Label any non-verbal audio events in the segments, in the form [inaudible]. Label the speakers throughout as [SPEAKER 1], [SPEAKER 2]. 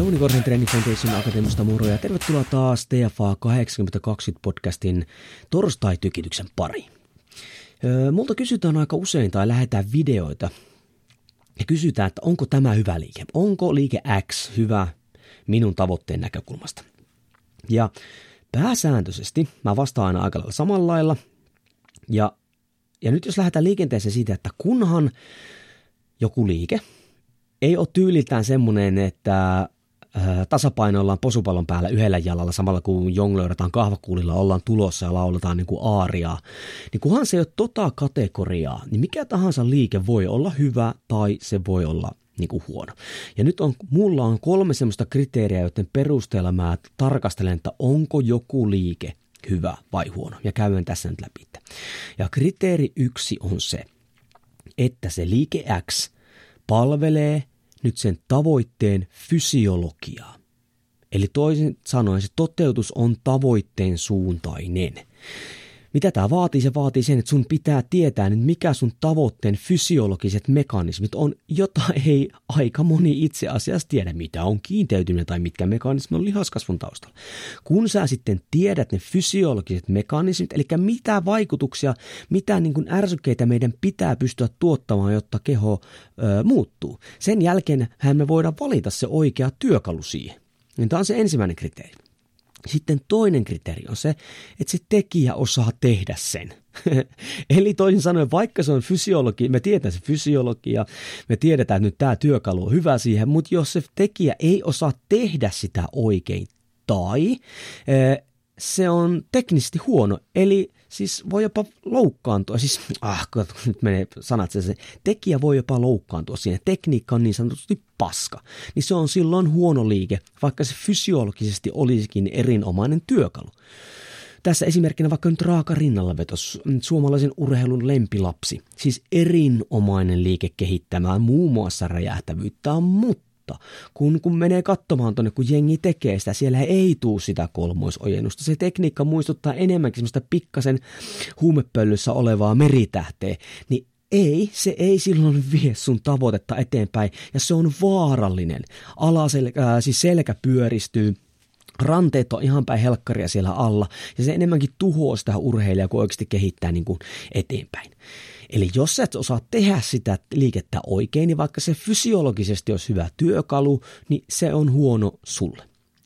[SPEAKER 1] Jouni Korhonen Training Foundation Akatemiasta moro ja tervetuloa taas TFA 8020 podcastin torstai-tykityksen pari. Öö, multa kysytään aika usein tai lähetään videoita ja kysytään, että onko tämä hyvä liike. Onko liike X hyvä minun tavoitteen näkökulmasta? Ja pääsääntöisesti mä vastaan aina aika lailla samalla lailla. Ja, ja nyt jos lähdetään liikenteeseen siitä, että kunhan joku liike ei ole tyyliltään semmoinen, että tasapainoillaan posupallon päällä yhdellä jalalla samalla kun jonglöörataan kahvakuulilla, ollaan tulossa ja lauletaan niin kuin aariaa. Niin kunhan se ei ole tota kategoriaa, niin mikä tahansa liike voi olla hyvä tai se voi olla niin kuin huono. Ja nyt on, mulla on kolme semmoista kriteeriä, joiden perusteella mä tarkastelen, että onko joku liike hyvä vai huono. Ja käyn tässä nyt läpi. Ja kriteeri yksi on se, että se liike X palvelee nyt sen tavoitteen fysiologiaa. Eli toisin sanoen se toteutus on tavoitteen suuntainen. Mitä tämä vaatii? Se vaatii sen, että sun pitää tietää, että mikä sun tavoitteen fysiologiset mekanismit on, jota ei aika moni itse asiassa tiedä, mitä on kiinteytyminen tai mitkä mekanismit on lihaskasvun taustalla. Kun sä sitten tiedät ne fysiologiset mekanismit, eli mitä vaikutuksia, mitä niin kuin ärsykkeitä meidän pitää pystyä tuottamaan, jotta keho ö, muuttuu. Sen jälkeen me voidaan valita se oikea työkalu siihen. Niin tämä on se ensimmäinen kriteeri. Sitten toinen kriteeri on se, että se tekijä osaa tehdä sen. [laughs] Eli toisin sanoen, vaikka se on fysiologi, me tiedetään se fysiologia, me tiedetään, että nyt tämä työkalu on hyvä siihen, mutta jos se tekijä ei osaa tehdä sitä oikein tai se on teknisesti huono, eli siis voi jopa loukkaantua, siis ah, nyt menee sanat, se, tekijä voi jopa loukkaantua siinä, tekniikka on niin sanotusti paska, niin se on silloin huono liike, vaikka se fysiologisesti olisikin erinomainen työkalu. Tässä esimerkkinä vaikka nyt raaka rinnallavetos, suomalaisen urheilun lempilapsi, siis erinomainen liike kehittämään muun muassa räjähtävyyttä, mutta mutta kun, kun menee katsomaan tuonne, kun jengi tekee sitä, siellä ei tuu sitä kolmoisojennusta. Se tekniikka muistuttaa enemmänkin semmoista pikkasen huumepöllyssä olevaa meritähteä, niin ei, se ei silloin vie sun tavoitetta eteenpäin ja se on vaarallinen. Alaselkä, äh, siis selkä pyöristyy, ranteet on ihan päin helkkaria siellä alla ja se enemmänkin tuhoaa sitä urheilijaa kuin oikeasti kehittää niin kuin eteenpäin. Eli jos sä et osaa tehdä sitä liikettä oikein, niin vaikka se fysiologisesti olisi hyvä työkalu, niin se on huono sulle.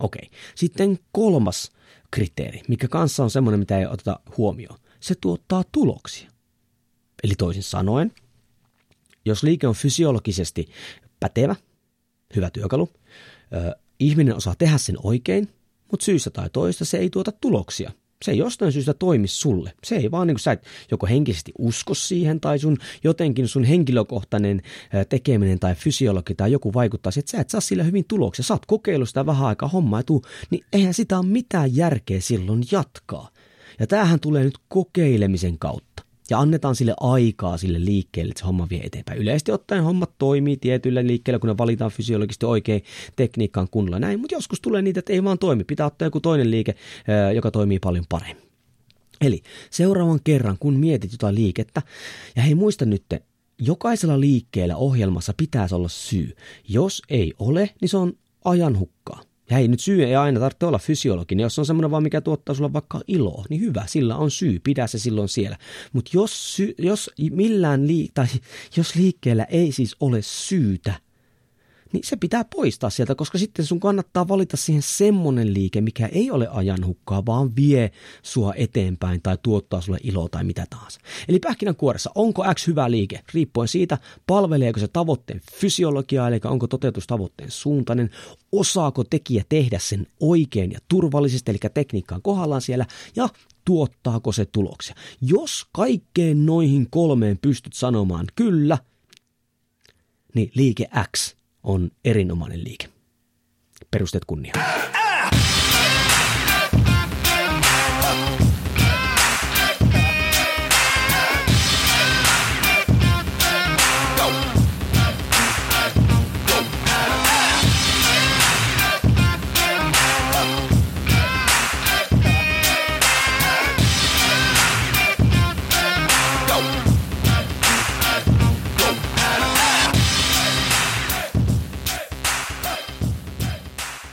[SPEAKER 1] Okei. Sitten kolmas kriteeri, mikä kanssa on semmoinen, mitä ei oteta huomioon. Se tuottaa tuloksia. Eli toisin sanoen, jos liike on fysiologisesti pätevä, hyvä työkalu, ihminen osaa tehdä sen oikein, mutta syystä tai toista se ei tuota tuloksia – se ei jostain syystä toimi sulle. Se ei vaan niin kuin sä et joko henkisesti usko siihen tai sun jotenkin sun henkilökohtainen tekeminen tai fysiologi tai joku vaikuttaa siihen, että sä et saa sillä hyvin tuloksia. Sä oot kokeillut sitä vähän aikaa hommaa tuu, niin eihän sitä ole mitään järkeä silloin jatkaa. Ja tämähän tulee nyt kokeilemisen kautta ja annetaan sille aikaa sille liikkeelle, että se homma vie eteenpäin. Yleisesti ottaen hommat toimii tietyllä liikkeellä, kun ne valitaan fysiologisesti oikein tekniikkaan kunnolla näin, mutta joskus tulee niitä, että ei vaan toimi. Pitää ottaa joku toinen liike, joka toimii paljon paremmin. Eli seuraavan kerran, kun mietit jotain liikettä, ja hei muista nyt, jokaisella liikkeellä ohjelmassa pitäisi olla syy. Jos ei ole, niin se on ajan hukkaa. Ja hei, nyt syy ei aina tarvitse olla fysiologinen. Jos on semmoinen vaan, mikä tuottaa sulle vaikka iloa, niin hyvä, sillä on syy, pidä se silloin siellä. Mutta jos, jos millään lii- tai jos liikkeellä ei siis ole syytä, niin se pitää poistaa sieltä, koska sitten sun kannattaa valita siihen semmonen liike, mikä ei ole ajanhukkaa, vaan vie sua eteenpäin tai tuottaa sulle iloa tai mitä tahansa. Eli pähkinänkuoressa, onko X hyvä liike? Riippuen siitä, palveleeko se tavoitteen fysiologiaa, eli onko toteutus tavoitteen suuntainen, osaako tekijä tehdä sen oikein ja turvallisesti, eli tekniikka on kohdallaan siellä, ja tuottaako se tuloksia. Jos kaikkeen noihin kolmeen pystyt sanomaan kyllä, niin liike X on erinomainen liike. Perusteet kunnia.